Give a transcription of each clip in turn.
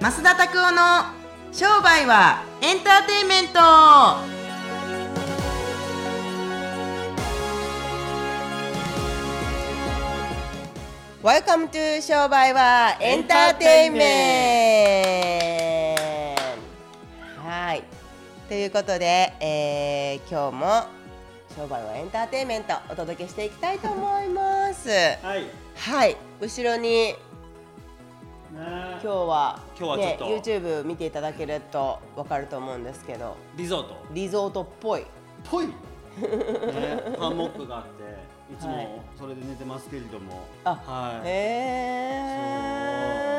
増田拓夫の商売はエンターテインメント。ワ e カムトゥ商売はエンターテインメント。はい。ということで、えー、今日も商売はエンターテインメントお届けしていきたいと思います。はい。はい。後ろにね今日は今日はね、YouTube 見ていただけるとわかると思うんですけど。リゾート。リゾートっぽい。ぽい、ね、ハンモックがあっていつはい。もそれで寝てますけれども、あはい、へ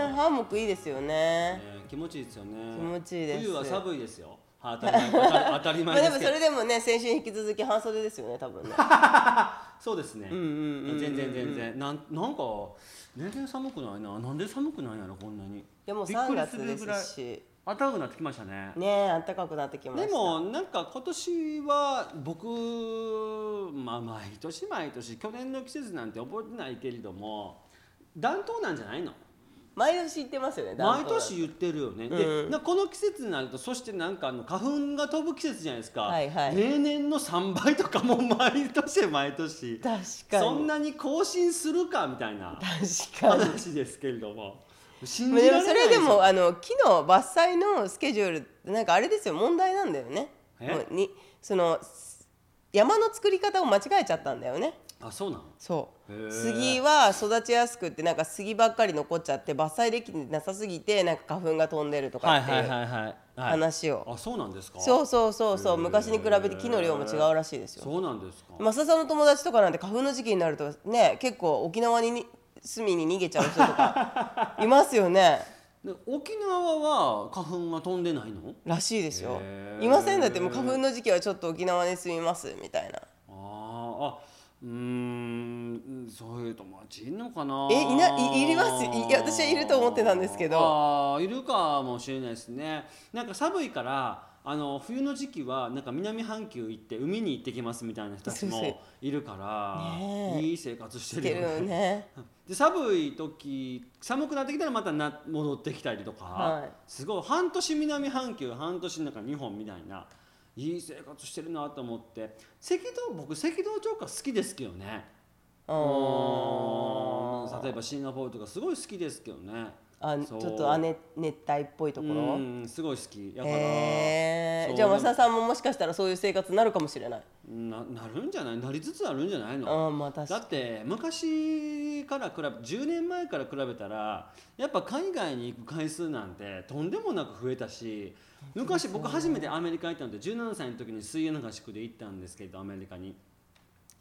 えハンモックいいですよね。ね気持ちいいですよね。気持ちいいです。冬は寒いですよ。はい当たり前。当たり当たりまあ前ですけど。でもそれでもね先週に引き続き半袖ですよね多分ね そうですね、うんうんうんうん全然全然。なんなんか全然寒くないな。なんで寒くないんやろこんなに。いやもうびっく3月でりすし。暖かくなってきましたね。ねえ暖かくなってきました。でもなんか今年は僕まあ毎年毎年去年の季節なんて覚えてないけれども暖冬なんじゃないの？毎年言ってますよね毎年言ってるよね、うん。でなこの季節になるとそしてなんかあの花粉が飛ぶ季節じゃないですか、はいはい。例年の3倍とかもう毎年。毎年確かに。そんなに更新するかみたいな話ですけれども。信じられないそれでもあの木の伐採のスケジュールなんかあれですよ。問題なんだよね。にその山の作り方を間違えちゃったんだよねあそうなの？そう。杉は育ちやすくってなんか杉ばっかり残っちゃって伐採できなさすぎてなんか花粉が飛んでるとかっていう話を。あそうなんですか？そうそうそうそう。昔に比べて木の量も違うらしいですよ。そうなんですか？増田さんの友達とかなんて花粉の時期になるとね結構沖縄にに隅に逃げちゃう人とか いますよね。で沖縄は花粉は飛んでないの？らしいですよ。いません？だってもう花粉の時期はちょっと沖縄に住みますみたいな。あーあうーんそういう友達いるのかな。えいないいります？いいや私はいると思ってたんですけど。あーいるかもしれないですね。なんか寒いからあの冬の時期はなんか南半球行って海に行ってきますみたいな人たちもいるからいい生活ししててるよるよねね。で寒い時寒くなってきたらまたな戻ってきたりとか、はい。すごい半年南半球半年なんか日本みたいないい生活してるなと思って。赤道僕赤道直下好きですけどね。あー。うん。例えばシンガポールとかすごい好きですけどね。あちょっと亜熱熱帯っぽいところ？うんすごい好き。だから、えじゃあ増田さんももしかしたらそういう生活になるかもしれない？ななるんじゃない？なりつつあるんじゃないあのーまあ確かだって昔から比べ10年前から比べたらやっぱ海外に行く回数なんてとんでもなく増えたし昔僕初めてアメリカ行ったので17歳の時に水泳の合宿で行ったんですけどアメリカに。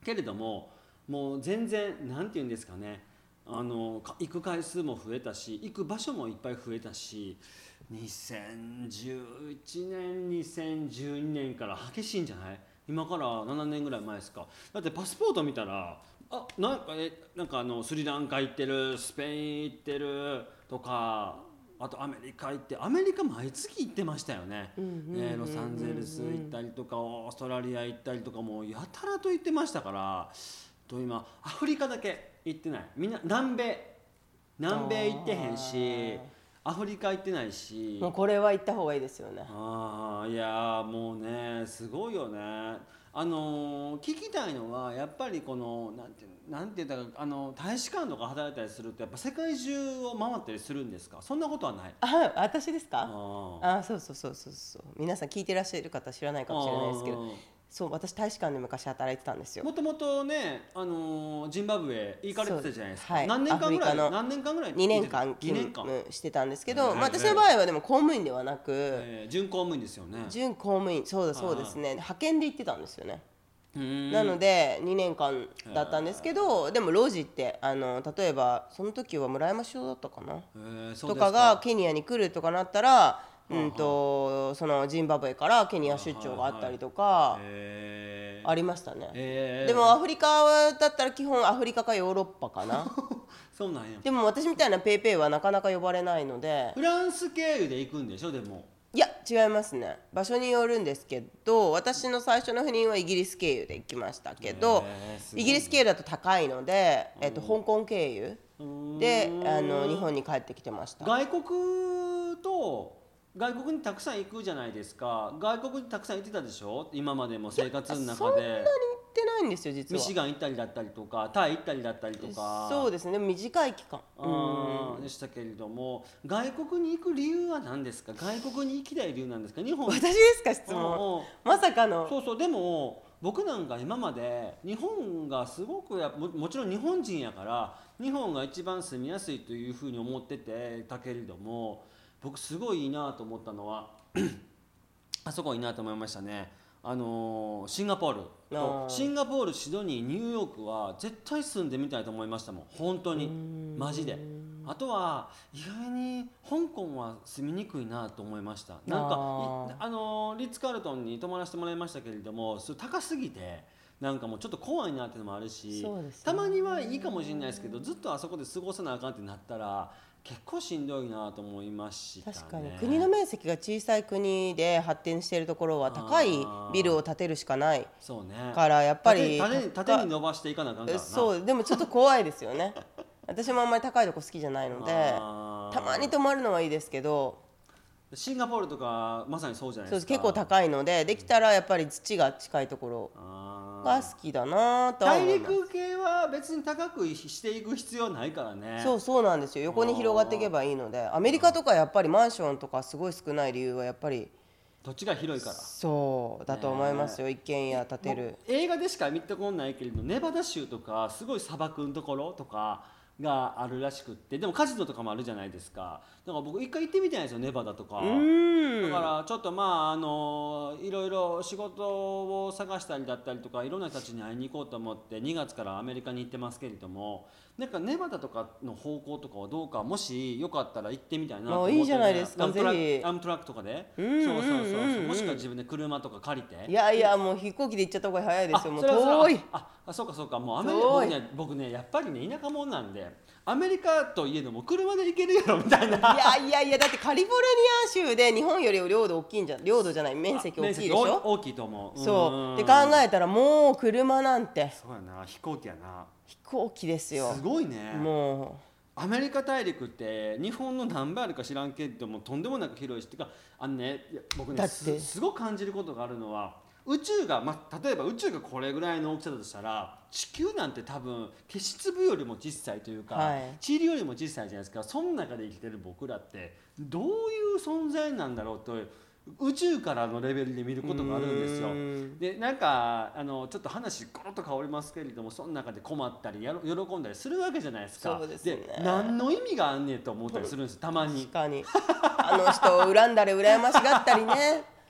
けれどももう全然なんて言うんですかね。あの行く回数も増えたし行く場所もいっぱい増えたし2011年2012年から激しいんじゃない？今から7年ぐらい前ですか。だってパスポート見たらあなんかえなんかあのスリランカ行ってるスペイン行ってるとかあとアメリカ行ってアメリカ毎月行ってましたよね、ロサンゼルス行ったりとかオーストラリア行ったりとかもうやたらと行ってましたからと今アフリカだけ行ってない。みんな南米。南米行ってへんしアフリカ行ってないし。もうこれは行った方がいいですよね。ああいやーもうねすごいよねあのー聞きたいのはやっぱりこのなんてなんて言ったらあの大使館とか働いたりするとやっぱ世界中を回ったりするんですか？そんなことはない。あ私ですか？ああそうそうそうそうそう。皆さん聞いてらっしゃる方知らないかもしれないですけどそう私大使館で昔働いてたんですよ。もともとね、あのージンバブエ行かれてたじゃないですか、そうはい。何年間ぐらいアフリカの何年間ぐらい2年間2勤年間、務してたんですけど、はいまあ、私の場合はでも公務員ではなく、えー。準公務員ですよね。準公務員。そうだそうですね。派遣で行ってたんですよね、うーん。なので2年間だったんですけどでもロジってあの例えばその時は村山市長だったかな？とかがケニアに来るとかなったら、うん、とそのジンバブエからケニア出張があったりとかえー。ありましたね、えー。でもアフリカだったら基本アフリカかヨーロッパかな。そうなんや。でも私みたいなペイペイはなかなか呼ばれないので。フランス経由で行くんでしょ？でも。いや違いますね。場所によるんですけど私の最初の赴任はイギリス経由で行きましたけどイギリス経由だと高いので、えっと、香港経由であの日本に帰ってきてました。外国と外国にたくさん行くじゃないですか。外国にたくさん行ってたでしょ？今までも生活の中で。そんなに行ってないんですよ実は。ミシガン行ったりだったりとかタイ行ったりだったりとか。そうですね短い期間。でしたけれども外国に行く理由は何ですか？外国に行きたい理由なんですか？日本。私ですか質うん問うん。まさかの。そうそうでも僕なんか今まで日本がすごくやももちろん日本人やから日本が一番住みやすいというふうに思っててたけれども僕すごいいいなと思ったのは あそこいいなと思いましたね。あのーシンガポールシンガポールシドニーニューヨークは絶対住んでみたいと思いましたもん。本当に。マジで。あとは意外に香港は住みにくいなと思いました。なんかあのーリッツ・カールトンに泊まらせてもらいましたけれどもそれ高すぎてなんかもうちょっと怖いなっていうのもあるし、ね。たまにはいいかもしれないですけどずっとあそこで過ごさなあかんってなったら結構しんどいなと思いましたね。確かに。国の面積が小さい国で発展しているところは高いビルを建てるしかないそうね。からやっぱり縦に伸ばしていかなあそう。でもちょっと怖いですよね。私もあんまり高いとこ好きじゃないのでたまに泊まるのはいいですけど。シンガポールとかまさにそうじゃないですか。結構高いのでできたらやっぱり土が近いところが好きだなと大陸系は別に高くしていく必要ないからね。そうそうなんですよ。横に広がっていけばいいので。アメリカとかやっぱりマンションとかすごい少ない理由はやっぱりどっちが広いから。そうだと思いますよ。一軒家建てる。映画でしか見たことないけれどネバダ州とかすごい砂漠のところとかがあるらしくってでもカジノとかもあるじゃないですか。だから僕一回行ってみたいんですよネバダとか。だからちょっとまああのいろいろ仕事を探したりだったりとかいろんな人たちに会いに行こうと思って2月からアメリカに行ってますけれどもなんかネバダとかの方向とかはどうかもしよかったら行ってみたいなと思って、あいいじゃないですかアムトラックとかで。うんうんそうそうそうもしくは自分で車とか借りて。いやいやもう飛行機で行っちゃった方が早いですよ。もう遠い。ああそうかそうか。もうアメリカ僕ね僕ねやっぱりね田舎者なんでアメリカといえども車で行けるやろみたいな。いやいやいやだってカリフォルニア州で日本より領土大きいんじゃ領土じゃない面積大きいでしょ？大きいと思うそう。で考ええたらもう車なんて。そうやな飛行機やな飛行機ですよ。すごいね。もアメリカ大陸って日本の何倍あるか知らんけどもとんでもなく広いしてかあのね僕ねすすごく感じることがあるのは宇宙が、まあ、例えば宇宙がこれぐらいの大きさだとしたら地球なんて多分消し粒よりも小さいというか、はい。塵よりも小さいじゃないですか。その中で生きてる僕らってどういう存在なんだろうと宇宙からのレベルで見るうことがあるんですよ。でなんかあのちょっと話コロッと変わりますけれどもその中で困ったりやろ喜んだりするわけじゃないですか。そうですね。何の意味があんねんと思ったりするんですたまに。確かに。あの人を恨んだり羨ましがったりね。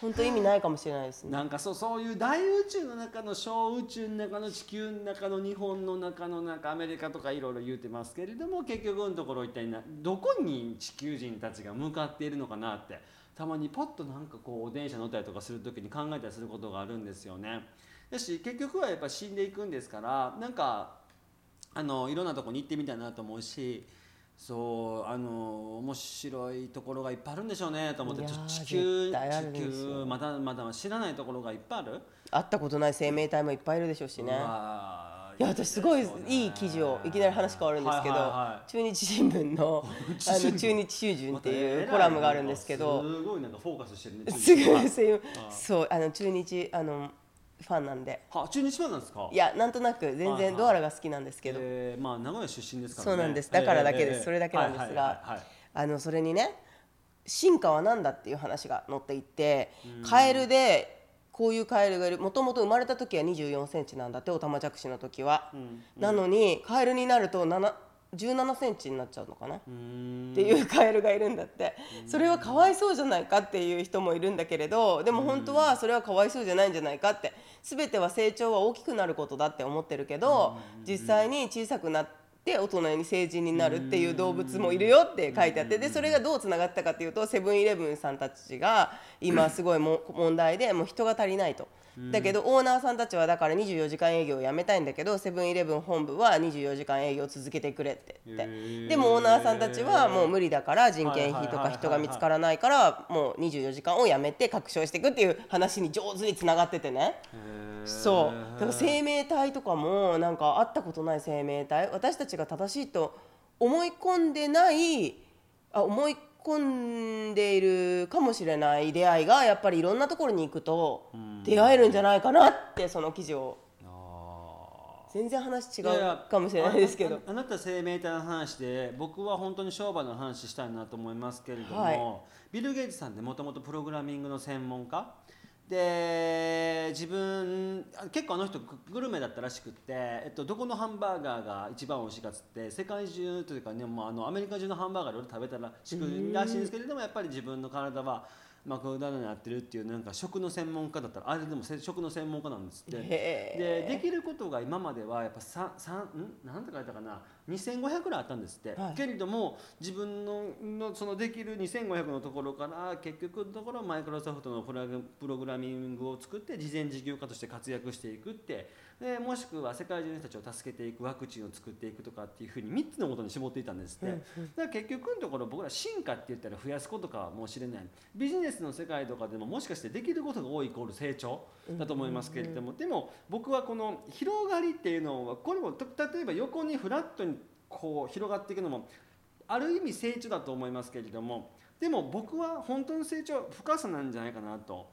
本当意味ないかもしれないですね。なんかそうそういう大宇宙の中の小宇宙の中の地球の中の日本の中のなんかアメリカとかいろいろ言うてますけれども結局のところ一体などこに地球人たちが向かっているのかなってたまにポッとなんかこう電車乗ったりとかする時に考えたりすることがあるんですよね。だし結局はやっぱ死んでいくんですからなんかあのいろんなとこに行ってみたいなと思うしそうあの面白いところがいっぱいあるんでしょうねと思って地球地球まだまだ知らないところがいっぱいある。会ったことない生命体もいっぱいいるでしょうしね。ういや私すごいいい記事をいきなり話変わるんですけど、中日新聞の あの中日囚人っていうコラムがあるんですけど、すごいなんかフォーカスしてるね すぐは。い そうあの中日あのファンなんで。は中日ファンなんですか？いやなんとなく全然ドアラが好きなんですけど、えーまあ名古屋出身ですからね。そうなんです。だからだけです。えーそれだけなんですがあのそれにね進化は何だっていう話が載っていてカエルでこういうカエルがいる。もともと生まれた時は2 4センチなんだってオタマジャクシの時は、ん。なのにカエルになると7 17センチになっちゃうのかな、っていうカエルがいるんだって。それはかわいそうじゃないかっていう人もいるんだけれどでも本当はそれはかわいそうじゃないんじゃないかって全ては成長は大きくなることだって思ってるけど実際に小さくなって大人に成人になるっていう動物もいるよって書いてあってでそれがどうつながったかっていうとセブンイレブンさんたちが今すごいも問題でもう人が足りないと。だけどオーナーさんたちはだから24時間営業をやめたいんだけどセブンイレブン本部は24時間営業を続けてくれって言って。でもオーナーさんたちはもう無理だから人件費とか人が見つからないからもう24時間をやめて拡張していくっていう話に上手につながっててね。そう。だから生命体とかもなんか会ったことない生命体。私たちが正しいと思い込んでないあ思い喜んでいるかもしれない出会いがやっぱりいろんなところに行くと出会えるんじゃないかなってその記事を。全然話違うやかもしれないですけど。あなた生命体の話で僕は本当に商売の話したいなと思いますけれども、はい。ビル・ゲイツさんってもともとプログラミングの専門家？で自分あ結構あの人ググルメだったらしくって、えっと、どこのハンバーガーが一番美味しいかっつって世界中というかね、もうあのアメリカ中のハンバーガーいろいろ食べたらしくらしいんですけれどもやっぱり自分の体はマクドナルドになってるっていうなんか食の専門家だったらあれでもせ食の専門家なんですって。へでできることが今まではやっぱ三三んなんて書いたかな。2500ぐらいあったんですって、はい。けれども自分ののそのできる2500のところから結局のところマイクロソフトのプログラミングを作って事前事業家として活躍していくってでもしくは世界中の人たちを助けていくワクチンを作っていくとかっていうふうに3つのことに絞っていたんですって、だから結局のところ僕ら進化って言ったら増やすことかもしれない。ビジネスの世界とかでももしかしてできることが多いイコール成長だと思いますけれども、でも僕はこの広がりっていうのはこれもと例えば横にフラットにこう広がっていくのもある意味成長だと思いますけれども。でも僕は本当の成長は深さなんじゃないかなと。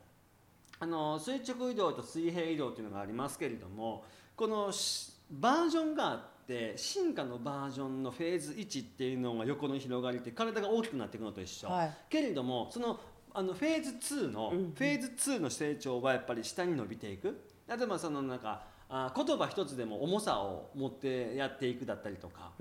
あの垂直移動と水平移動っていうのがありますけれどもこのしバージョンがあって進化のバージョンのフェーズ1っていうのが横の広がりって体が大きくなっていくのと一緒、はい。けれどもそのあのフェーズ2の、フェーズ2の成長はやっぱり下に伸びていく。例えばそのなんかあ言葉一つでも重さを持ってやっていくだったりとか、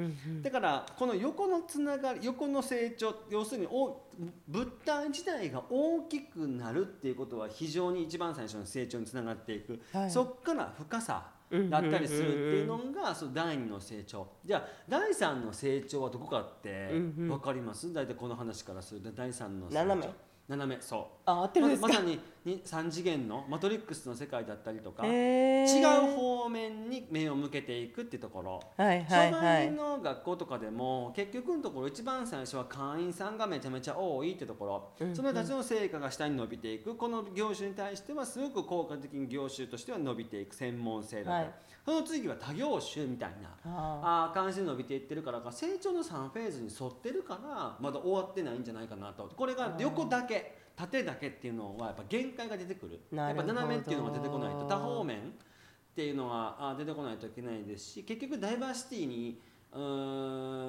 だからこの横のつながり横の成長要するにお物体自体が大きくなるっていうことは非常に一番最初の成長につながっていく、はい。そっから深さだったりするっていうのがその第二の成長。じゃあ第三の成長はどこかってうんうん。分かります？大体この話からすると第三の成長斜めそう。あ合ってるんですか？ままさにに3次元のマトリックスの世界だったりとか、違う方面に目を向けていくっていうところ、はいはい障害はいの学校とかでも結局のところ一番最初は会員さんがめちゃめちゃ多いってところ、うんその人たちの成果が下に伸びていく。この業種に対してはすごく効果的に業種としては伸びていく専門性だったり、はいその次は他業種みたいな。あ関心伸びていってるからか成長の3フェーズに沿ってるからまだ終わってないんじゃないかなと。これが横だけ縦だけっていうのはやっぱ限界が出てくる。やっぱ斜めっていうのが出てこないと多方面っていうのは出てこないといけないですし結局ダイバーシティにうー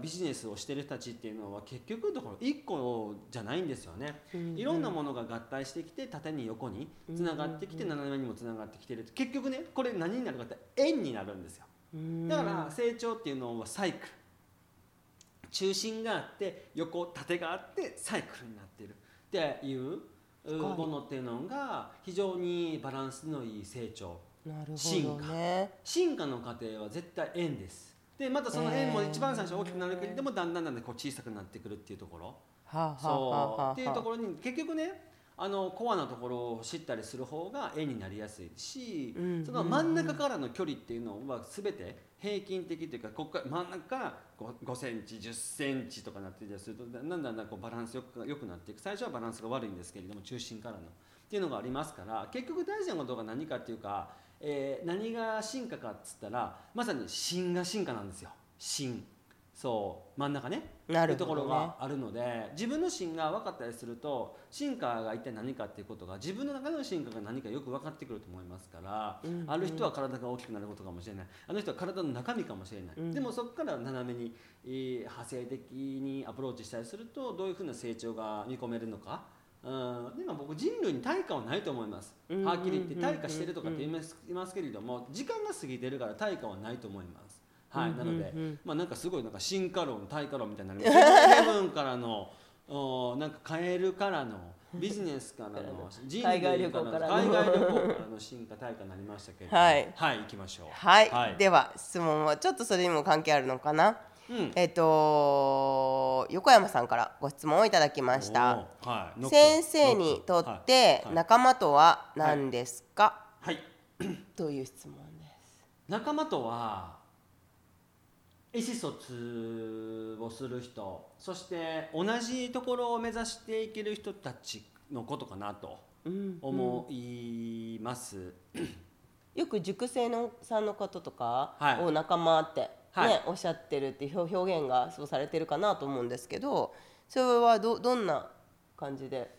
ビジネスをしてる人たちっていうのは結局のところ1個じゃないんですよね。うん。いろんなものが合体してきて縦に横につながってきて斜めにもつながってきてる。結局ねこれ何になるかって円になるんですよ。うん。だから成長っていうのはサイクル。中心があって横縦があってサイクルになっている。っていうものっていうのが非常にバランスのいい成長。なるほ進化。進化の過程は絶対円ですでまたその円も一番最初は大きくなるけれどもだんだんだんだんこう小さくなってくるっていうところ。っていうところろに結局ねあのコアなところを知ったりする方が円になりやすいし、うんその真ん中からの距離っていうのは全て平均的というかここから真ん中から 5, 5センチ10センチとかなってたりするとだんだんだんだんこうバランスよくよくなっていく。最初はバランスが悪いんですけれども中心からの。っていうのがありますから結局大事なことが何かっていうか、えー何が進化かっつったらまさに芯が進化なんですよ。芯。そう。真ん中ね。なるっていうところがあるので自分の芯が分かったりすると進化が一体何かっていうことが自分の中の進化が何かよく分かってくると思いますから、うんある人は体が大きくなることかもしれない。あの人は体の中身かもしれない、うん。でもそこから斜めに、えー派生的にアプローチしたりするとどういうふうな成長が見込めるのか。うん、でも僕人類に対価はないと思います、うん。はっきり言って対価してるとかって言いますけれども時間が過ぎてるから対価はないと思います。はい、うん。なので、うん。うん。まあなんかすごいなんか進化論対価論みたいになりますセブンからのおなんかカエルからのビジネスからの 人類からの。海外旅行からの進化対価になりましたけれども。はい。はい行きましょう。はい、はい。では質問はちょっとそれにも関係あるのかな？うん。えっと横山さんからご質問をいただきました。はい。先生にとってはい。はい。仲間とは何ですか、はい。とい。う質問です？仲間とは意思疎通をする人そして同じところを目指していける人たちのことかなとうん思います、よく塾生のさんの方とかはい。を仲間って、ねはい。おっしゃってるっていう表表現がそうされてるかなと思うんですけどそれはどどんな感じで？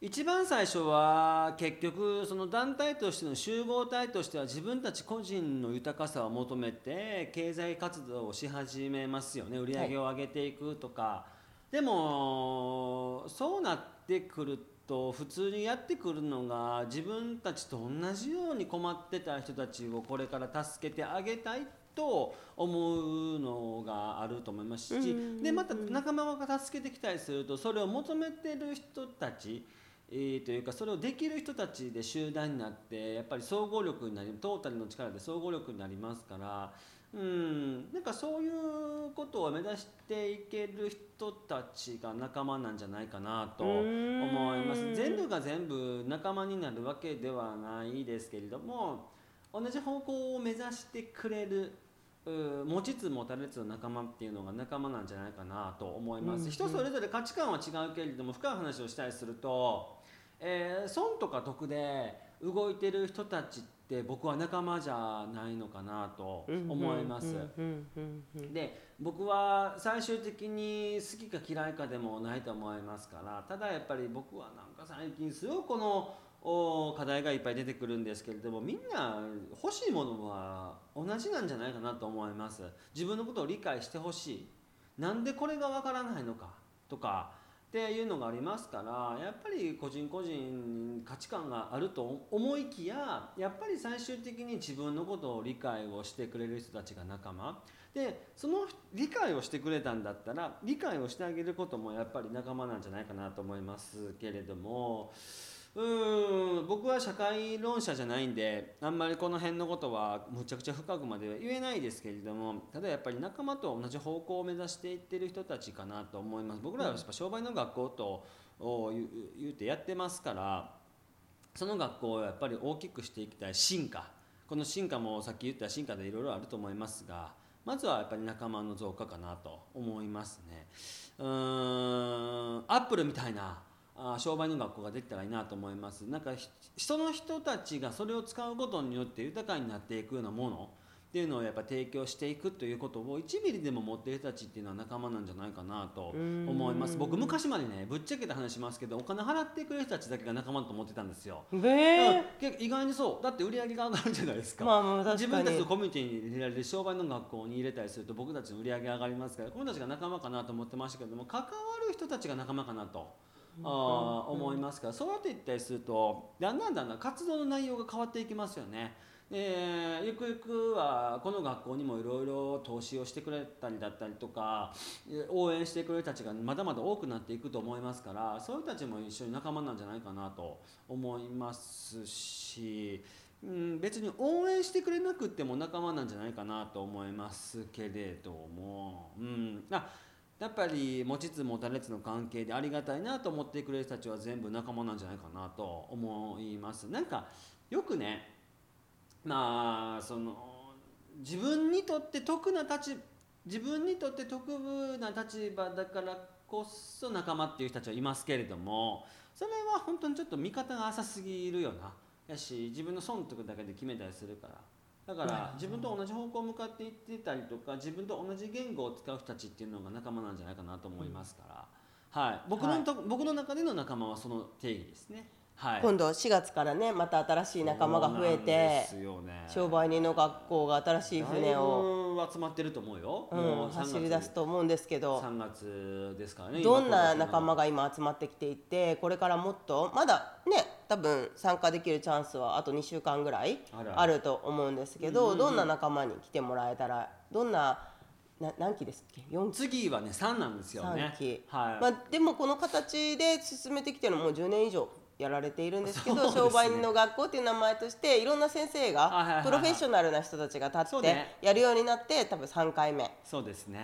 一番最初は結局その団体としての集合体としては自分たち個人の豊かさを求めて経済活動をし始めますよね。売り上げを上げていくとか、でもそうなってくると普通にやってくるのが自分たちと同じように困ってた人たちをこれから助けてあげたいと思うのがあると思いますし、でまた仲間が助けてきたりするとそれを求めてる人たちえー、というかそれをできる人たちで集団になってやっぱり総合力になりトータルの力で総合力になりますからうんなんかそういうことを目指していける人たちが仲間なんじゃないかなと思います。全部が全部仲間になるわけではないですけれども同じ方向を目指してくれる持ちつ持たれつの仲間っていうのが仲間なんじゃないかなと思います、うん、人それぞれ価値観は違うけれども深い話をしたりすると、えー、損とか得で動いてる人たちって僕は仲間じゃないのかなと思います。で僕は最終的に好きか嫌いかでもないと思いますからただやっぱり僕はなんか最近すごくこの課題がいっぱい出てくるんですけれどもみんな欲しいものは同じなんじゃないかなと思います。自分のことを理解してほしい。なんでこれがわからないのかとか。っていうのがありますからやっぱり個人個人価値観があると思いきややっぱり最終的に自分のことを理解をしてくれる人たちが仲間。でその理解をしてくれたんだったら理解をしてあげることもやっぱり仲間なんじゃないかなと思いますけれども。うん僕は社会論者じゃないんであんまりこの辺のことはむちゃくちゃ深くまでは言えないですけれどもただやっぱり仲間と同じ方向を目指していってる人たちかなと思います。僕らはやっぱ商売の学校と言うてやってますからその学校をやっぱり大きくしていきたい進化。この進化もさっき言った進化でいろいろあると思いますがまずはやっぱり仲間の増加かなと思いますね。うーんアップルみたいなあ商売の学校ができたらいいなと思います。なんか人の人たちがそれを使うことによって豊かになっていくようなものっていうのをやっぱ提供していくということを1ミリでも持っている人たちっていうのは仲間なんじゃないかなと思います。僕昔までねぶっちゃけた話しますけどお金払ってくれる人たちだけが仲間と思ってたんですよ、えー、意外にそう。だって売り上げが上がるじゃないですか,、まあ、まあ自分たちのコミュニティに入れられる商売の学校に入れたりすると僕たちの売り上げ上がりますからこの人たちが仲間かなと思ってましたけども関わる人たちが仲間かなと。あ思いますからそうやってたりするとだんだんだんだん活動の内容が変わっていきますよね。えゆくゆくはこの学校にもいろいろ投資をしてくれたりだったりとか応援してくれる人たちがまだまだ多くなっていくと思いますからそういう人たちも一緒に仲間なんじゃないかなと思いますし、うん、別に応援してくれなくても仲間なんじゃないかなと思いますけれども、うん、あやっぱり持ちつ持たれつの関係でありがたいなと思ってくれる人たちは全部仲間なんじゃないかなと思います。なんかよくねまあその自分にとって得な立自分にとって特別な立場だからこそ仲間っていう人たちはいますけれどもそれは本当にちょっと見方が浅すぎるよな。やし自分の損得だけで決めたりするから。だから自分と同じ方向向かっていってたりとか自分と同じ言語を使う人たちっていうのが仲間なんじゃないかなと思いますから、はい、僕の、はい、僕の中での仲間はその定義ですね。はい、今度4月からねまた新しい仲間が増えて、ね、商売人の学校が新しい船を集まってると思うよ、うん、もう走り出すと思うんですけど。3月ですからねどんな仲間が今集まってきていてこれからもっとまだね多分参加できるチャンスはあと2週間ぐらいあると思うんですけど、どんな仲間に来てもらえたらどんなな何期ですっけ？4期。次はね3なんですよね。3期、はい。まあ、でもこの形で進めてきてるのもう10年以上やられているんですけど、ね、商売人の学校っていう名前としていろんな先生がプロフェッショナルな人たちが立ってやるようになって多分3回目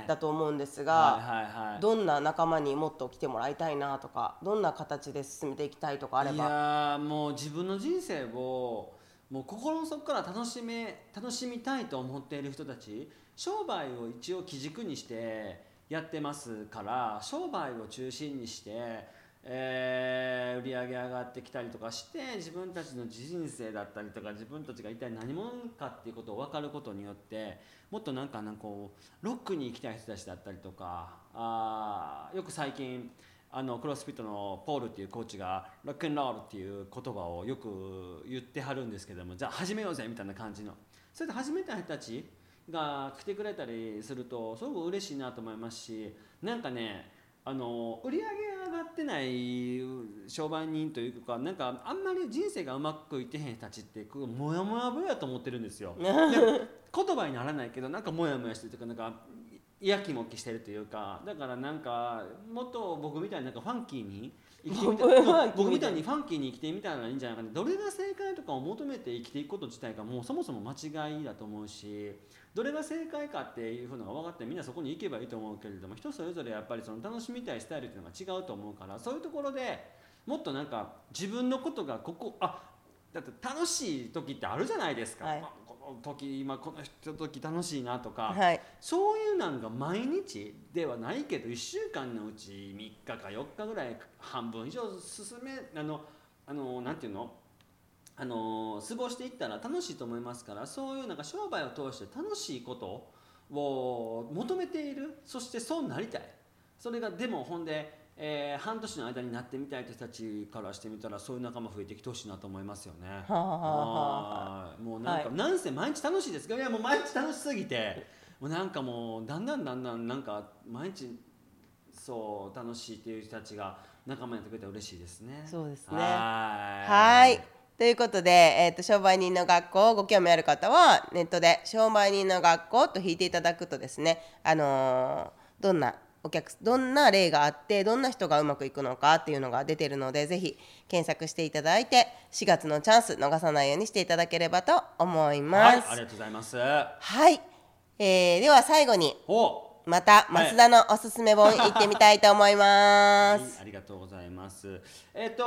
だと思うんですがどんな仲間にもっと来てもらいたいなとかどんな形で進めていきたいとかあれば。いやもう自分の人生をもう心の底から楽しめ楽しみたいと思っている人たち商売を一応基軸にしてやってますから商売を中心にしてえー売り上げ上がってきたりとかして自分たちの人生だったりとか自分たちが一体何者かっていうことを分かることによってもっとなんかなんかこうロックに行きたい人たちだったりとかあよく最近あのクロスフィットのポールっていうコーチがロックンロールっていう言葉をよく言ってはるんですけどもじゃあ始めようぜみたいな感じの。それで始めた人たちが来てくれたりするとすごく嬉しいなと思いますしなんかねあの売り上げがってない商売人というかなんかあんまり人生がうまくいってへん人たちってモヤモヤぼやと思ってるんですよ。で言葉にならないけどなんかモヤモヤしてるというかなんかやきもきしてるというかだからなんかもっと僕みたいになんかファンキーに生きて みた僕みたいにファンキーに生きてみたらいいんじゃないかなどれが正解とかを求めて生きていくこと自体がもうそもそも間違いだと思うしどれが正解かっていうふうのが分かってみんなそこに行けばいいと思うけれども人それぞれやっぱりその楽しみたいスタイルっていうのが違うと思うからそういうところでもっとなんか自分のことがここあだって楽しい時ってあるじゃないですか、はい。あこの時今この人時楽しいなとか、はい。そういうなんが毎日ではないけど1週間のうち3日か4日ぐらい半分以上進めあのあのなんていうの？あの過ごしていったら楽しいと思いますからそういうなんか商売を通して楽しいことを求めているそしてそうなりたいそれがでもほんで、えー半年の間になってみたい人たちからしてみたらそういう仲間増えてきてほしいなと思いますよね。はあはあもうなんか、はいなんせ毎日楽しいですけどいやもう毎日楽しすぎてもうなんかもうだんだんだんだんなんか毎日そう楽しいっていう人たちが仲間になってくれたら嬉しいですね。そうですねははい。ということで、えー、と商売人の学校ご興味ある方はネットで商売人の学校と引いていただくとですね、あのーどんなお客どんな例があってどんな人がうまくいくのかっていうのが出てるのでぜひ検索していただいて4月のチャンス逃さないようにしていただければと思いはい、ます。ありがとうございます。はい、えーでは最後におまた増田のおすすめ本 行ってみたいと思います。はい、ありがとうございます。えっ、と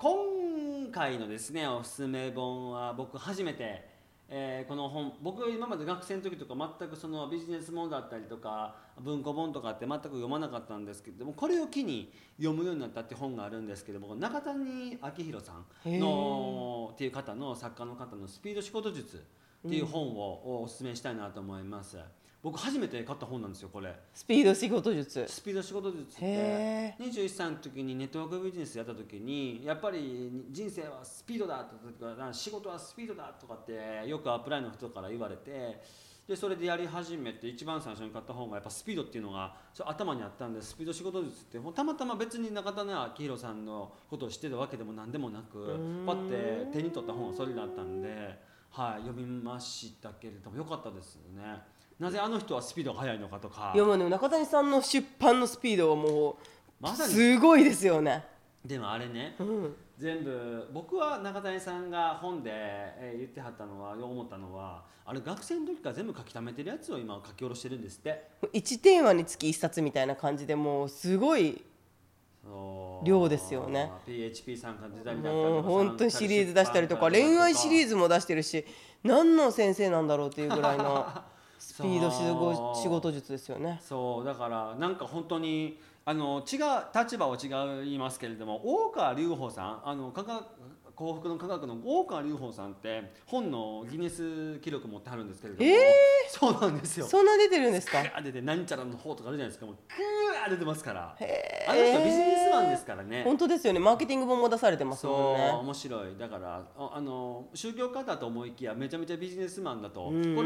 今回のですねおすすめ本は僕初めて、えーこの本僕今まで学生の時とか全くそのビジネス本だったりとか文庫本とかって全く読まなかったんですけれどもこれを機に読むようになったって本があるんですけども中谷明宏さんのっていう方の作家の方の「スピード仕事術」っていう本をおすすめしたいなと思います。僕初めて買った本なんですよこれ。スピード仕事術。スピード仕事術ってへ21歳の時にネットワークビジネスやった時にやっぱり人生はスピードだとか仕事はスピードだとかってよくアップラインの人から言われてでそれでやり始めて一番最初に買った本がやっぱスピードっていうのが頭にあったんでスピード仕事術ってたまたま別に中田明宏さんのことを知ってたわけでも何でもなくパッて手に取った本がそれだったんで、はい、読みましたけれどもよかったですよね。なぜあの人はスピードが速いのかとか。いやもうでも中谷さんの出版のスピードはもうすごいですよね。でもあれねうん、全部僕は中谷さんが本で、えー言ってはったのは思ったのはあれ学生の時から全部書き溜めてるやつを今書き下ろしてるんですって。1テーマにつき1冊みたいな感じでもうすごい量ですよね。PHP さんから出たりだった本当にシリーズ出したりとか出恋愛シリーズズも出してるし何の先生なんだろうっていうぐらいのスピード仕事術ですよね。そうだからなんか本当にあの違う立場は違いますけれども大川隆法さんあの科学幸福の科学の大川隆法さんって本のギネス記録持ってはるんですけれども、えそうなんですよ。そんな出てるんですか？ガー出てなんちゃらの方とかあるじゃないですか。もうグー出てますから。へあの人ビジネスマンですからね。本当ですよね。マーケティング本も出されてますもんね。面白い。だからああの宗教家だと思いきやめちゃめちゃビジネスマンだと。これを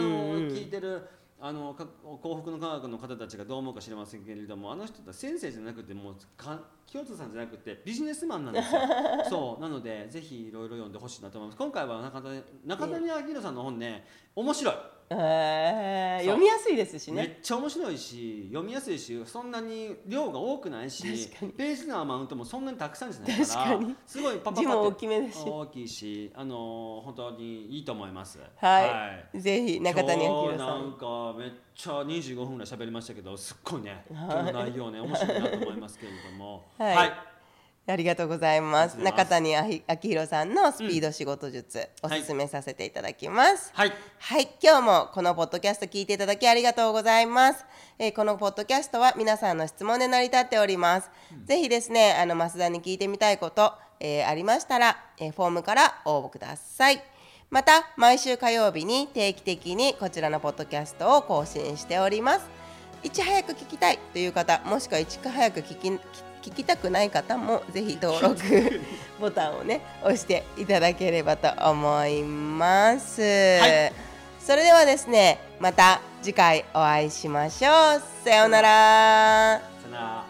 聞いてるあのか幸福の科学の方たちがどう思うか知りませんけれどもあの人は先生じゃなくてもうか清津さんじゃなくてビジネスマンなんですよ。そう。なのでぜひいろいろ読んでほしいなと思います。今回は中谷中谷明宏さんの本ね面白いへー。読みやすいですしめね。っちゃ面白いし読みやすいしそんなに量が多くないしページのアマウントもそんなにたくさんじゃないから確かに。すごいパパパって字も大きめですし。大きいしあの本当にいいと思います。はい、ぜひ中谷明今日なん。かめっちゃ25分ぐらい喋りましたけどすっごいねはい。今日の内容ね面白いなと思いますけれども。はいありがとうございます。中谷明弘さんのスピード仕事術、おすすめさせていただきます。はいはい、今日もこのポッドキャスト聞いていただきありがとうございます。えーこのポッドキャストは皆さんの質問で成り立っております。ぜひですね、あの増田に聞いてみたいこと、えーありましたら、えーフォームから応募ください。また毎週火曜日に定期的にこちらのポッドキャストを更新しております。いち早く聞きたいという方、もしくはいち早く聞き聞きたくない方もぜひ登録 ボタンをね押していただければと思います。い。それではですねまた次回お会いしましょう。さようなら